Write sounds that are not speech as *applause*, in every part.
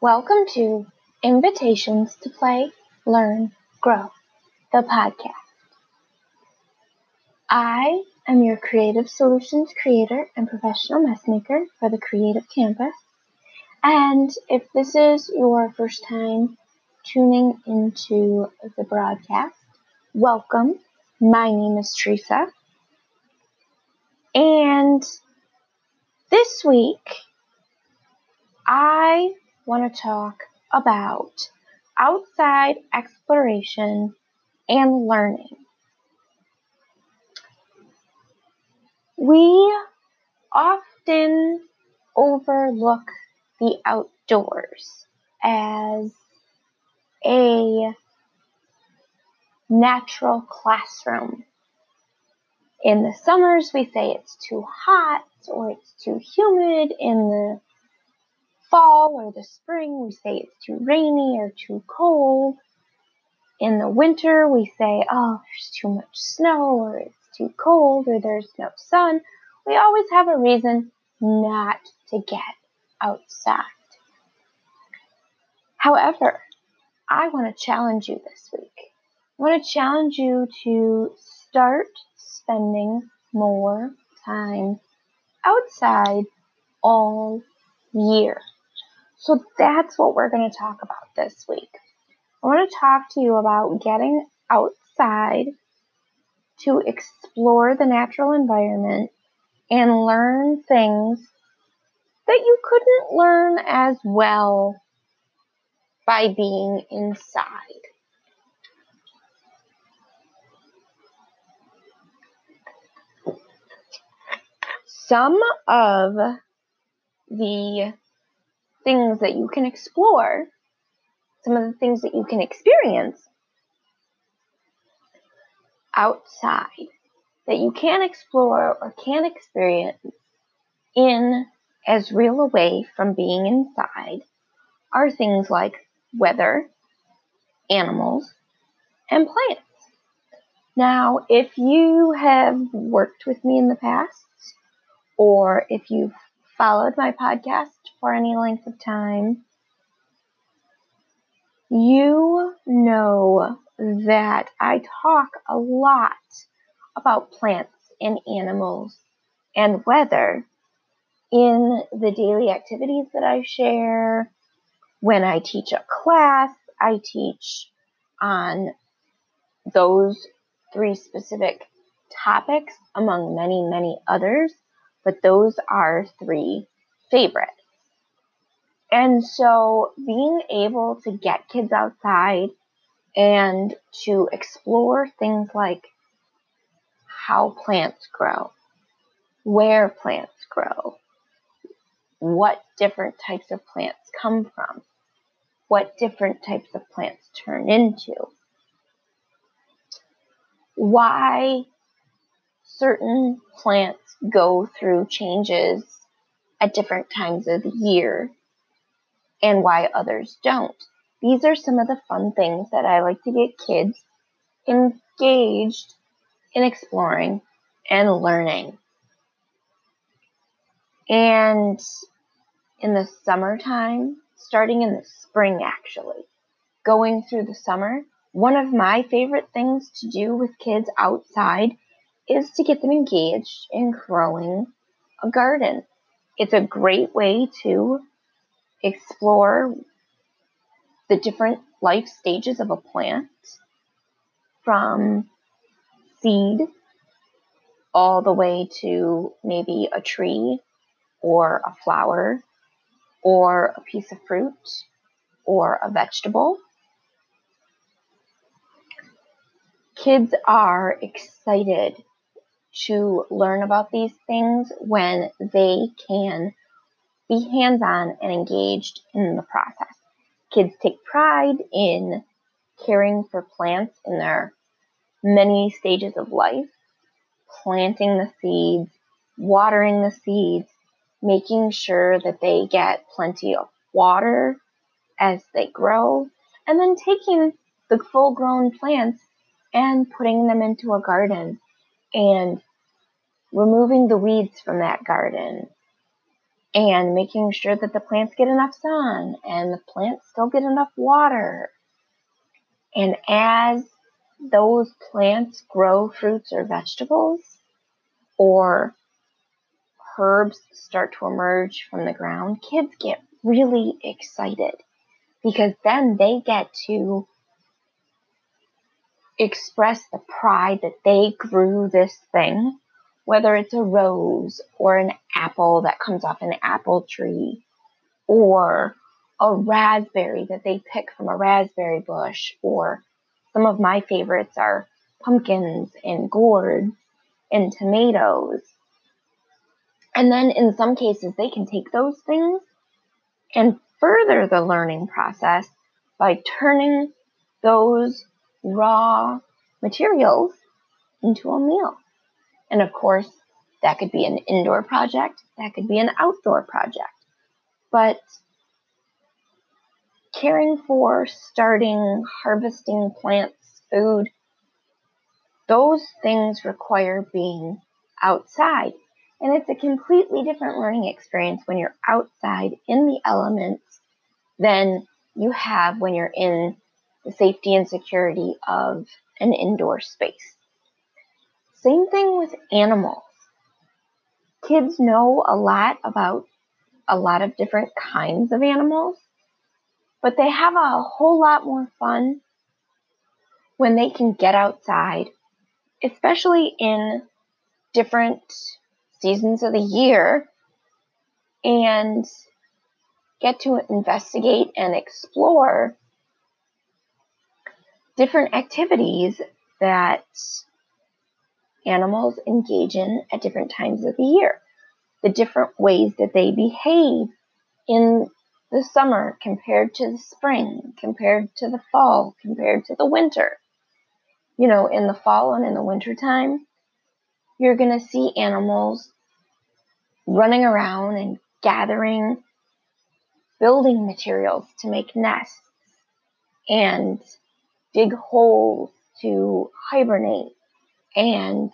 Welcome to Invitations to Play, Learn, Grow, the podcast. I am your creative solutions creator and professional messmaker for the Creative Campus. And if this is your first time tuning into the broadcast, welcome. My name is Teresa. And this week, I want to talk about outside exploration and learning. We often overlook the outdoors as a natural classroom. In the summers, we say it's too hot or it's too humid. In the fall or the spring, we say it's too rainy or too cold. In the winter, we say, oh, there's too much snow or it's too cold or there's no sun. We always have a reason not to get outside. However, I want to challenge you this week. I want to challenge you to start spending more time outside all year. So that's what we're going to talk about this week. I want to talk to you about getting outside to explore the natural environment and learn things that you couldn't learn as well by being inside. Some of the things that you can explore, some of the things that you can experience outside that you can explore or can experience in as real away from being inside are things like weather, animals, and plants. Now, if you have worked with me in the past, or if you've followed my podcast for any length of time, you know that I talk a lot about plants and animals and weather in the daily activities that I share. When I teach a class, I teach on those three specific topics among many, many others, but those are three favorites. And so being able to get kids outside and to explore things like how plants grow, where plants grow, what different types of plants come from, what different types of plants turn into, why certain plants go through changes at different times of the year and why others don't. These are some of the fun things that I like to get kids engaged in exploring and learning. And in the summertime, starting in the spring actually, going through the summer, one of my favorite things to do with kids outside is to get them engaged in growing a garden. It's a great way to explore the different life stages of a plant from seed all the way to maybe a tree or a flower or a piece of fruit or a vegetable. Kids are excited to learn about these things when they can be hands on and engaged in the process. Kids take pride in caring for plants in their many stages of life, planting the seeds, watering the seeds, making sure that they get plenty of water as they grow, and then taking the full grown plants and putting them into a garden and removing the weeds from that garden and making sure that the plants get enough sun and the plants still get enough water. And as those plants grow fruits or vegetables, or herbs start to emerge from the ground, kids get really excited because then they get to express the pride that they grew this thing, whether it's a rose or an apple that comes off an apple tree or a raspberry that they pick from a raspberry bush or some of my favorites are pumpkins and gourds and tomatoes. And then in some cases, they can take those things and further the learning process by turning those raw materials into a meal. And of course, that could be an indoor project, that could be an outdoor project. But caring for, starting, harvesting plants, food, those things require being outside. And it's a completely different learning experience when you're outside in the elements than you have when you're in the safety and security of an indoor space. Same thing with animals. Kids know a lot about a lot of different kinds of animals, but they have a whole lot more fun when they can get outside, especially in different seasons of the year, and get to investigate and explore different activities that animals engage in at different times of the year, the different ways that they behave in the summer compared to the spring, compared to the fall, compared to the winter. You know, in the fall and in the winter time, you're going to see animals running around and gathering building materials to make nests and dig holes to hibernate and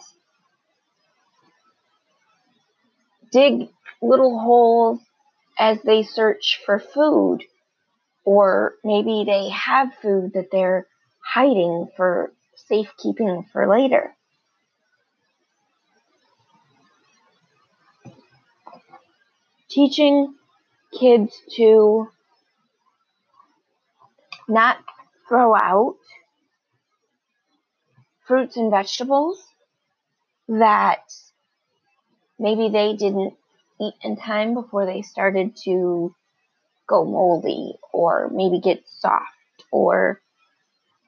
dig little holes as they search for food or maybe they have food that they're hiding for safekeeping for later. Teaching kids to not throw out fruits and vegetables that maybe they didn't eat in time before they started to go moldy or maybe get soft or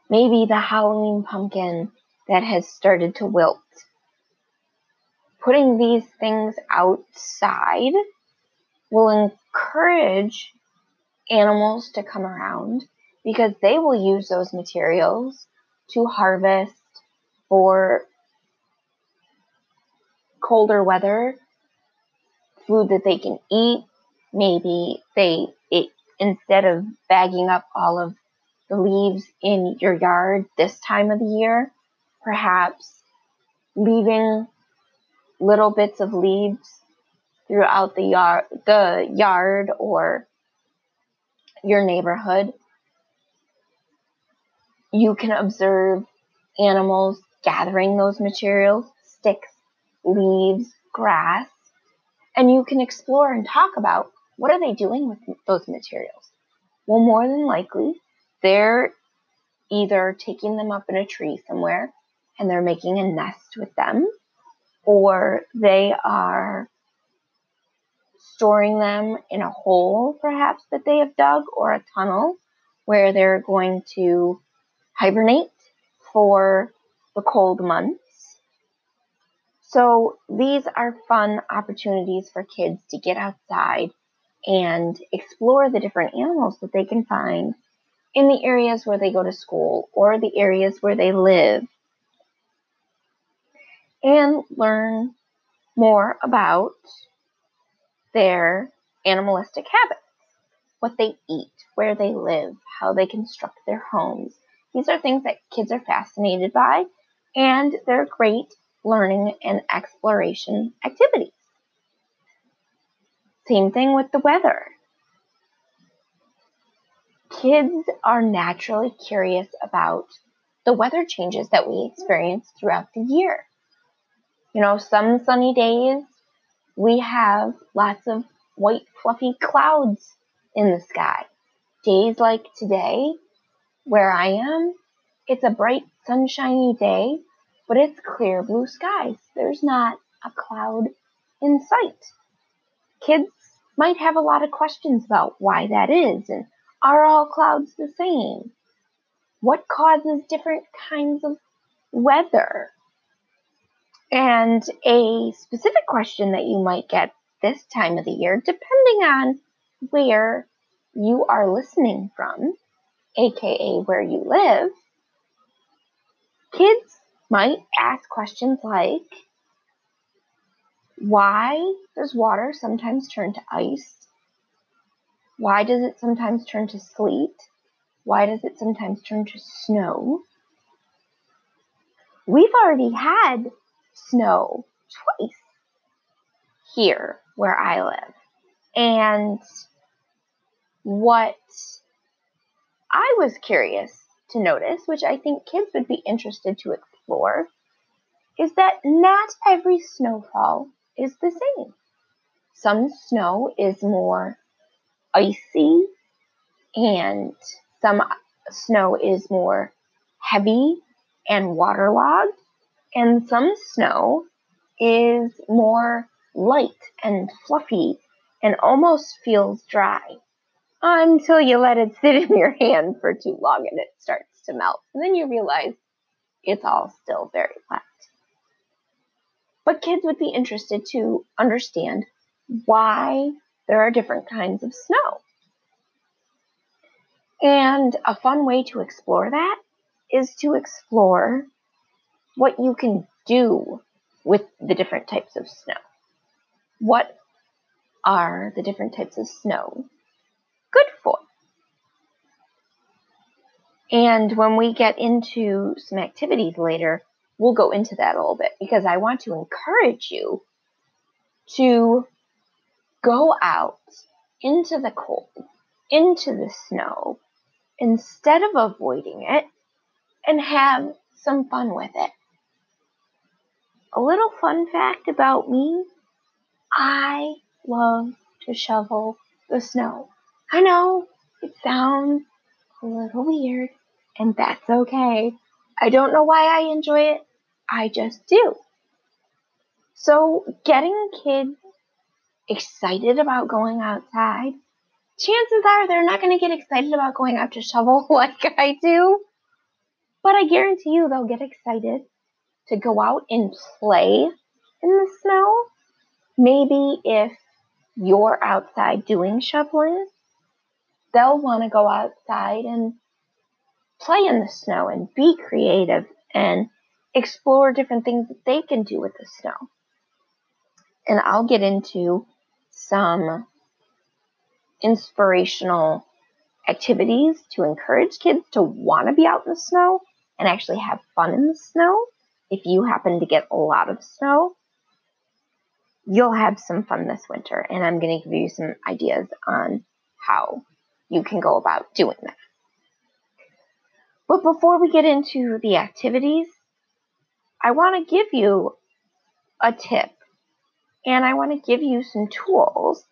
maybe the Halloween pumpkin that has started to wilt. Putting these things outside will encourage animals to come around because they will use those materials to harvest for colder weather, food that they can eat. Maybe they, it, instead of bagging up all of the leaves in your yard this time of the year, perhaps leaving little bits of leaves throughout the yard, the yard or your neighborhood you can observe animals gathering those materials, sticks, leaves, grass, and you can explore and talk about what are they doing with those materials. Well, more than likely, they're either taking them up in a tree somewhere and they're making a nest with them, or they are storing them in a hole, perhaps, that they have dug, or a tunnel where they're going to hibernate for the cold months. So these are fun opportunities for kids to get outside and explore the different animals that they can find in the areas where they go to school or the areas where they live and learn more about their animalistic habits, what they eat, where they live, how they construct their homes, these are things that kids are fascinated by, and they're great learning and exploration activities. Same thing with the weather. Kids are naturally curious about the weather changes that we experience throughout the year. You know, some sunny days we have lots of white fluffy clouds in the sky. Days like today, where I am, it's a bright sunshiny day, but it's clear blue skies. There's not a cloud in sight. Kids might have a lot of questions about why that is and are all clouds the same? What causes different kinds of weather? And a specific question that you might get this time of the year, depending on where you are listening from, aka where you live, kids might ask questions like why does water sometimes turn to ice? Why does it sometimes turn to sleet? Why does it sometimes turn to snow? We've already had snow twice here where I live. And what I was curious to notice, which I think kids would be interested to explore, is that not every snowfall is the same. Some snow is more icy and some snow is more heavy and waterlogged and some snow is more light and fluffy and almost feels dry until you let it sit in your hand for too long and it starts to melt. And then you realize it's all still very wet. But kids would be interested to understand why there are different kinds of snow. And a fun way to explore that is to explore what you can do with the different types of snow. What are the different types of snow good for? And when we get into some activities later, we'll go into that a little bit because I want to encourage you to go out into the cold, into the snow, instead of avoiding it, and have some fun with it. A little fun fact about me I love to shovel the snow. I know it sounds a little weird, and that's okay. I don't know why I enjoy it, I just do. So, getting kids excited about going outside, chances are they're not going to get excited about going out to shovel *laughs* like I do. But I guarantee you they'll get excited to go out and play in the snow. Maybe if you're outside doing shoveling, they'll want to go outside and play in the snow and be creative and explore different things that they can do with the snow. And I'll get into some inspirational activities to encourage kids to want to be out in the snow and actually have fun in the snow. If you happen to get a lot of snow, you'll have some fun this winter. And I'm going to give you some ideas on how you can go about doing that. But before we get into the activities, I want to give you a tip and I want to give you some tools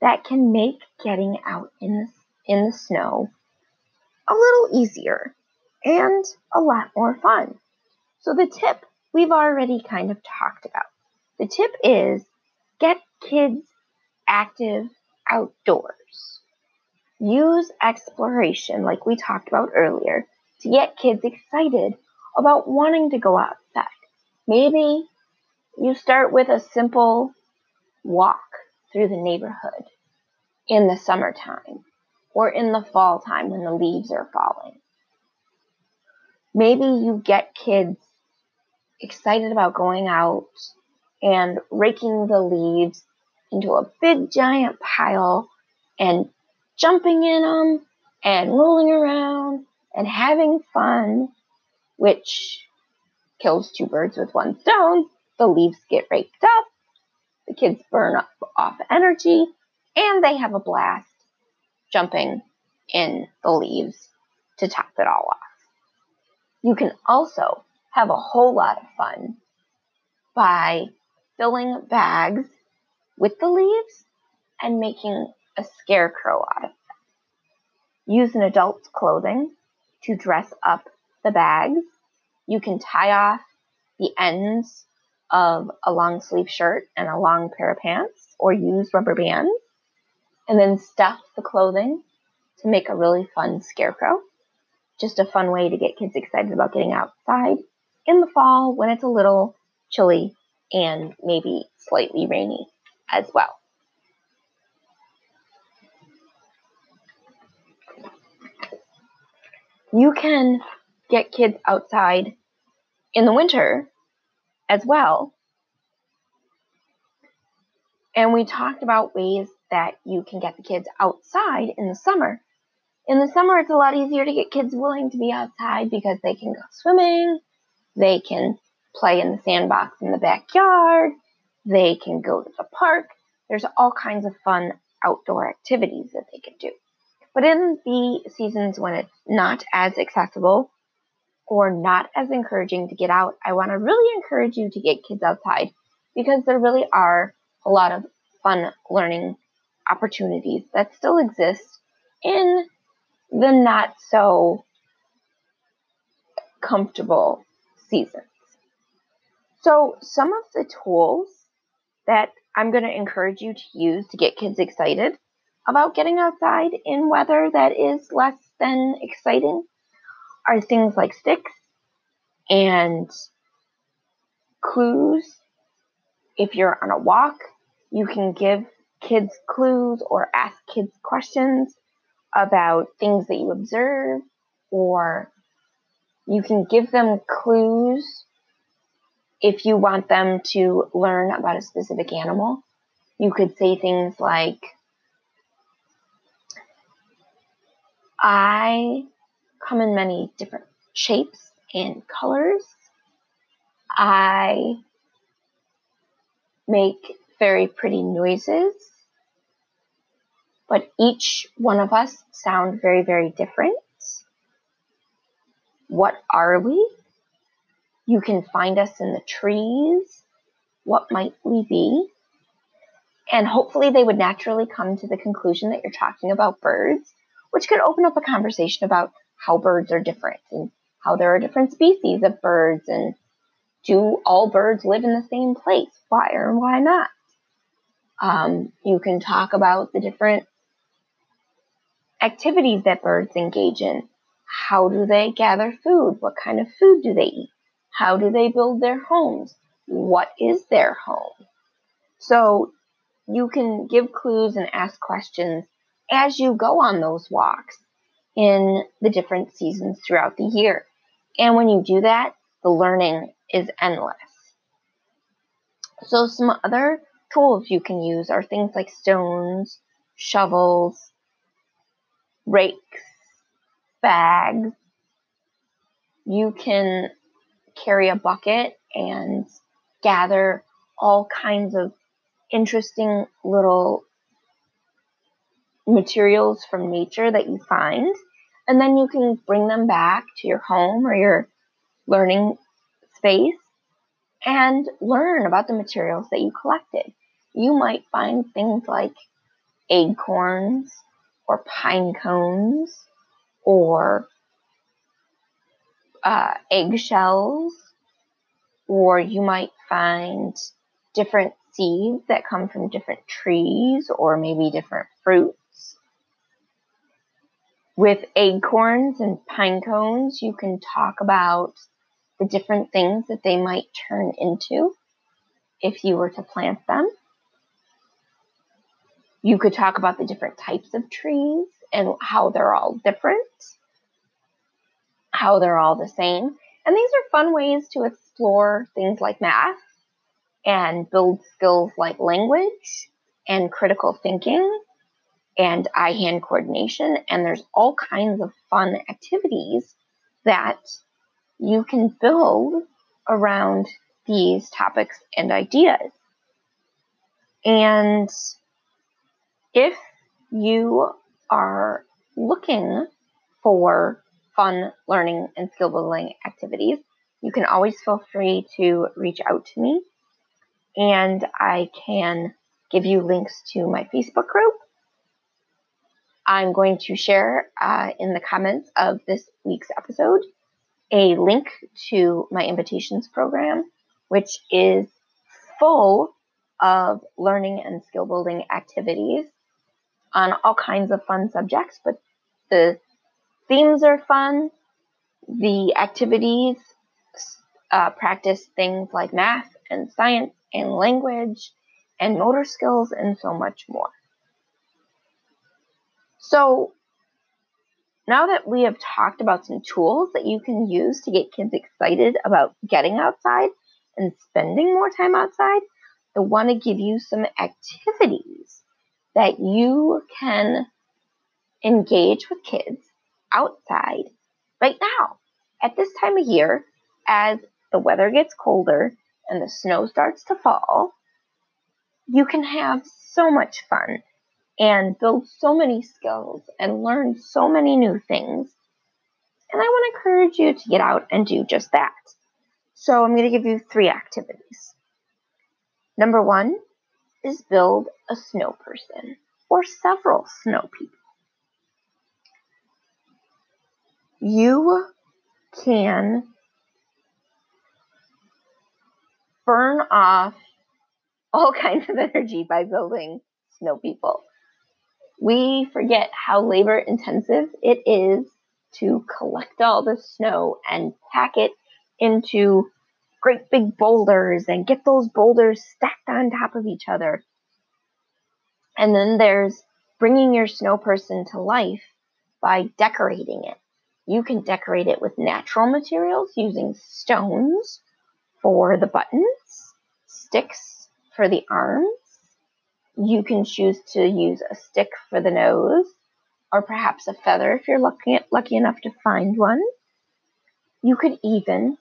that can make getting out in the, in the snow a little easier and a lot more fun. So the tip we've already kind of talked about. The tip is get kids active outdoors. Use exploration, like we talked about earlier, to get kids excited about wanting to go outside. Maybe you start with a simple walk through the neighborhood in the summertime or in the fall time when the leaves are falling. Maybe you get kids excited about going out and raking the leaves into a big giant pile and jumping in them and rolling around and having fun, which kills two birds with one stone. The leaves get raked up, the kids burn up off energy, And they have a blast jumping in the leaves to top it all off. You can also have a whole lot of fun by filling bags with the leaves and making a scarecrow out of them. Use an adult's clothing to dress up the bags. You can tie off the ends of a long sleeve shirt and a long pair of pants or use rubber bands and then stuff the clothing to make a really fun scarecrow. Just a fun way to get kids excited about getting outside in the fall when it's a little chilly and maybe slightly rainy as well. You can get kids outside in the winter as well. And we talked about ways that you can get the kids outside in the summer. In the summer, it's a lot easier to get kids willing to be outside because they can go swimming, they can play in the sandbox in the backyard, they can go to the park. There's all kinds of fun outdoor activities that they can do. But in the seasons when it's not as accessible or not as encouraging to get out, I want to really encourage you to get kids outside because there really are a lot of fun learning opportunities that still exist in the not so comfortable seasons. So, some of the tools that I'm going to encourage you to use to get kids excited about getting outside in weather that is less than exciting are things like sticks and clues. If you're on a walk, you can give kids clues or ask kids questions about things that you observe, or you can give them clues if you want them to learn about a specific animal. You could say things like, I come in many different shapes and colors. I make very pretty noises, but each one of us sound very, very different. What are we? You can find us in the trees. What might we be? And hopefully, they would naturally come to the conclusion that you're talking about birds which could open up a conversation about how birds are different and how there are different species of birds and do all birds live in the same place? Why or why not? Um, you can talk about the different activities that birds engage in. How do they gather food? What kind of food do they eat? How do they build their homes? What is their home? So you can give clues and ask questions as you go on those walks in the different seasons throughout the year. And when you do that, the learning is endless. So, some other tools you can use are things like stones, shovels, rakes, bags. You can carry a bucket and gather all kinds of interesting little materials from nature that you find, and then you can bring them back to your home or your learning space and learn about the materials that you collected. You might find things like acorns or pine cones or uh, eggshells, or you might find different seeds that come from different trees or maybe different fruits with acorns and pine cones, you can talk about the different things that they might turn into if you were to plant them. You could talk about the different types of trees and how they're all different, how they're all the same. And these are fun ways to explore things like math and build skills like language and critical thinking and eye hand coordination. And there's all kinds of fun activities that you can build around these topics and ideas. And If you are looking for fun learning and skill building activities, you can always feel free to reach out to me and I can give you links to my Facebook group. I'm going to share uh, in the comments of this week's episode a link to my invitations program, which is full of learning and skill building activities on all kinds of fun subjects, but the themes are fun. The activities uh, practice things like math and science and language and motor skills and so much more. So, now that we have talked about some tools that you can use to get kids excited about getting outside and spending more time outside, I want to give you some activities that you can engage with kids outside right now at this time of year as the weather gets colder and the snow starts to fall. You can have so much fun and build so many skills and learn so many new things. And I want to encourage you to get out and do just that. So I'm going to give you three activities. Number one is build a snow person or several snow people. You can burn off all *laughs* kinds of energy by building snow people. We forget how labor intensive it is to collect all the snow and pack it into great big boulders and get those boulders stacked on top of each other. And then there's bringing your snow person to life by decorating it. You can decorate it with natural materials using stones for the buttons, sticks for the arms. You can choose to use a stick for the nose, or perhaps a feather if you're lucky, lucky enough to find one. You could even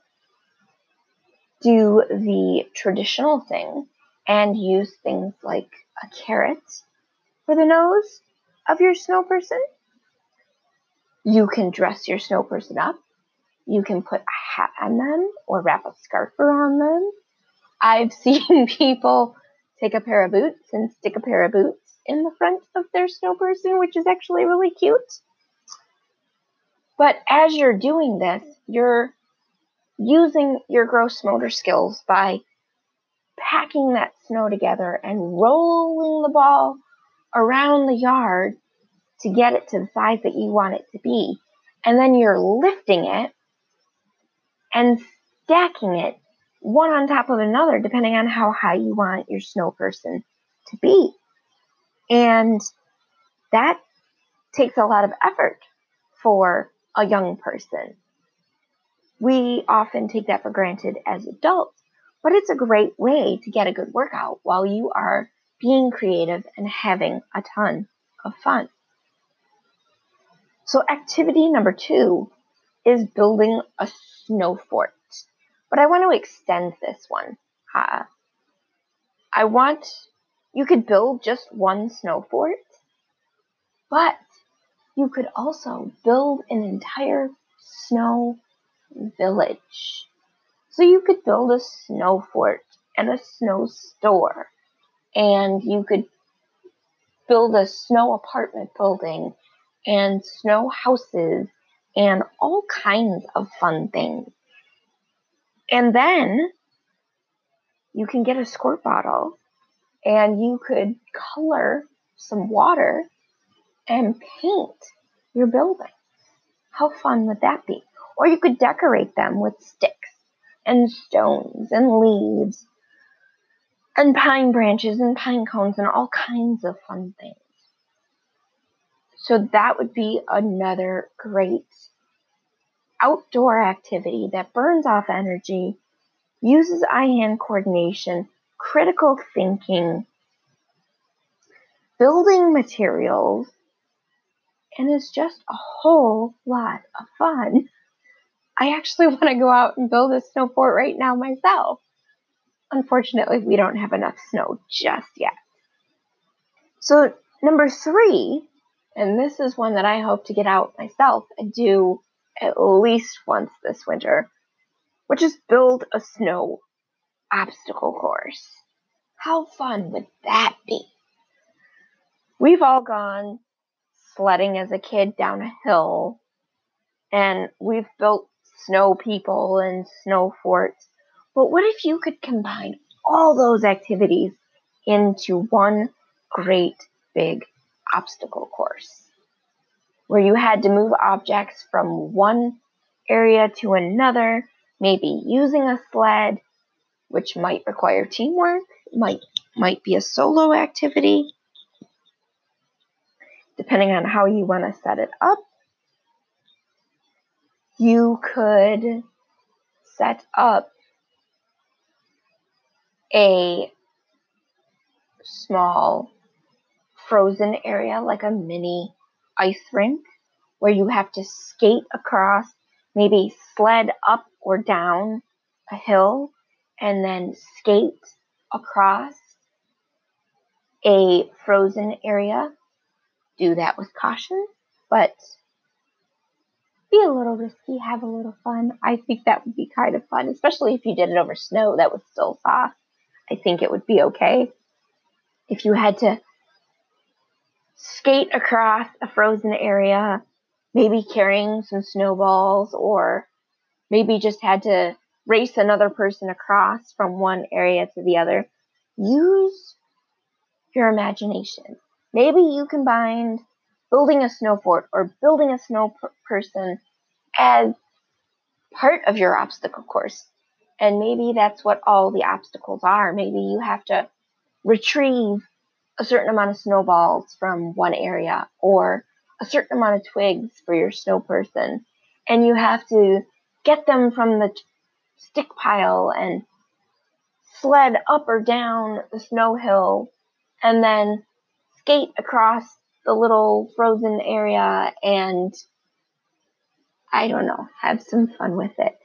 do the traditional thing and use things like a carrot for the nose of your snow person. You can dress your snow person up. You can put a hat on them or wrap a scarf around them. I've *laughs* seen people take a pair of boots and stick a pair of boots in the front of their snow person, which is actually really cute. But as you're doing this, you're using your gross motor skills by packing that snow together and rolling the ball around the yard to get it to the size that you want it to be. And then you're lifting it and stacking it one on top of another, depending on how high you want your snow person to be. And that takes a lot of effort for a young person. We often take that for granted as adults, but it's a great way to get a good workout while you are being creative and having a ton of fun. So, activity number two is building a snow fort. But I want to extend this one. I want, you could build just one snow fort, but you could also build an entire snow village. So you could build a snow fort and a snow store, and you could build a snow apartment building and snow houses and all kinds of fun things. And then you can get a squirt bottle and you could color some water and paint your building. How fun would that be? Or you could decorate them with sticks and stones and leaves and pine branches and pine cones and all kinds of fun things. So that would be another great outdoor activity that burns off energy, uses eye hand coordination, critical thinking, building materials, and is just a whole lot of fun. I actually *laughs* want to go out and build a snow fort right now myself. Unfortunately, we don't have enough snow just yet. So, Number three, and this is one that I hope to get out myself and do at least once this winter, which is build a snow obstacle course. How fun would that be? We've all gone sledding as a kid down a hill, and we've built snow people and snow forts. But what if you could combine all those activities into one great big obstacle course where you had to move objects from one area to another, maybe using a sled, which might require teamwork, might might be a solo activity, depending on how you want to set it up. You could set up a small frozen area like a mini ice rink where you have to skate across, maybe sled up or down a hill, and then skate across a frozen area. Do that with caution, but be a little risky, have a little fun. I think that would be kind of fun, especially if you did it over snow that was still soft. I think it would be okay. If you had to skate across a frozen area, maybe carrying some snowballs, or maybe just had to race another person across from one area to the other. Use your imagination. Maybe you combined building a snow fort or building a snow per- person as part of your obstacle course. And maybe that's what all the obstacles are. Maybe you have to retrieve a certain amount of snowballs from one area or a certain amount of twigs for your snow person. And you have to get them from the t- stick pile and sled up or down the snow hill and then skate across the little frozen area and I don't know, have some fun with it.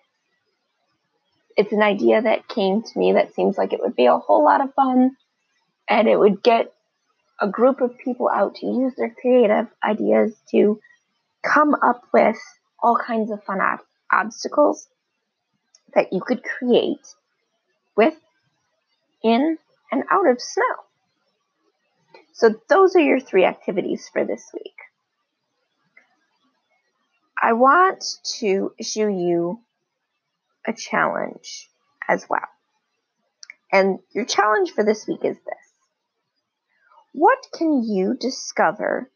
It's an idea that came to me that seems like it would be a whole lot of fun and it would get a group of people out to use their creative ideas to come up with all kinds of fun ob- obstacles that you could create with, in, and out of snow. So, those are your three activities for this week. I want to issue you a challenge as well. And your challenge for this week is this what can you discover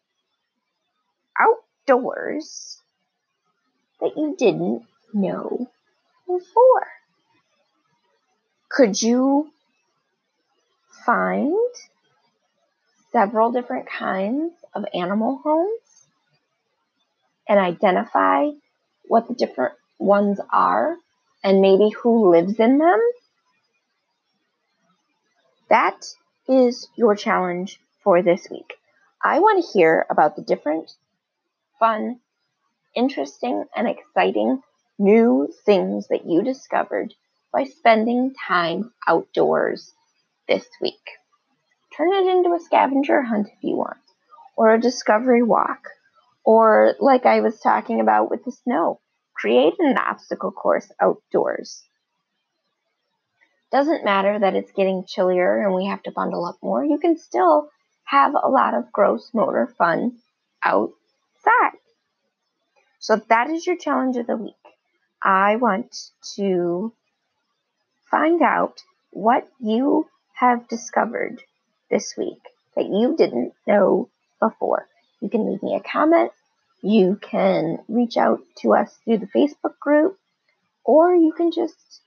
outdoors that you didn't know before? Could you find several different kinds of animal homes and identify what the different ones are and maybe who lives in them? That is your challenge for this week. I want to hear about the different, fun, interesting, and exciting new things that you discovered by spending time outdoors this week. Turn it into a scavenger hunt if you want, or a discovery walk, or like I was talking about with the snow, create an obstacle course outdoors. Doesn't matter that it's getting chillier and we have to bundle up more, you can still have a lot of gross motor fun outside. So that is your challenge of the week. I want to find out what you have discovered this week that you didn't know before. You can leave me a comment. You can reach out to us through the Facebook group, or you can just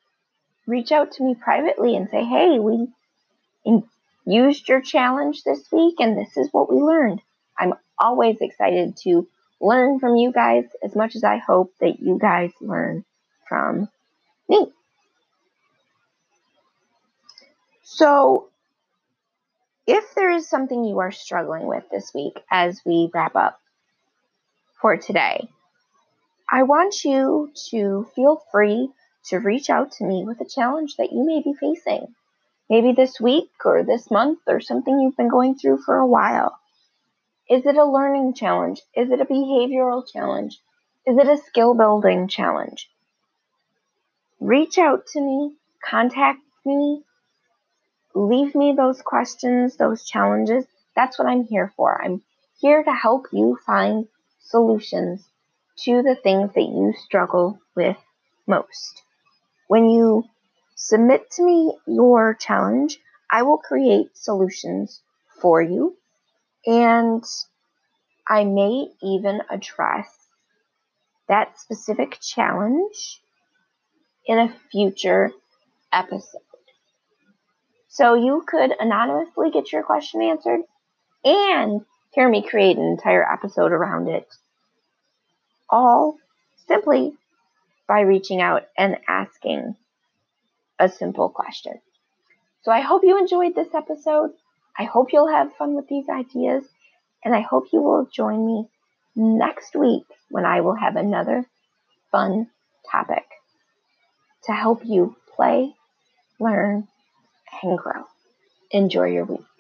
reach out to me privately and say, hey, we used your challenge this week and this is what we learned. I'm always excited to learn from you guys as much as I hope that you guys learn from me. So, if there is something you are struggling with this week as we wrap up for today, I want you to feel free to reach out to me with a challenge that you may be facing maybe this week or this month or something you've been going through for a while. Is it a learning challenge? Is it a behavioral challenge? Is it a skill building challenge? Reach out to me, contact me, leave me those questions, those challenges. That's what I'm here for. I'm here to help you find solutions to the things that you struggle with most. When you submit to me your challenge, I will create solutions for you and I may even address that specific challenge in a future episode. So you could anonymously get your question answered and hear me create an entire episode around it. All simply by reaching out and asking a simple question. So I hope you enjoyed this episode. I hope you'll have fun with these ideas. And I hope you will join me next week when I will have another fun topic to help you play, learn, and grow. Enjoy your week.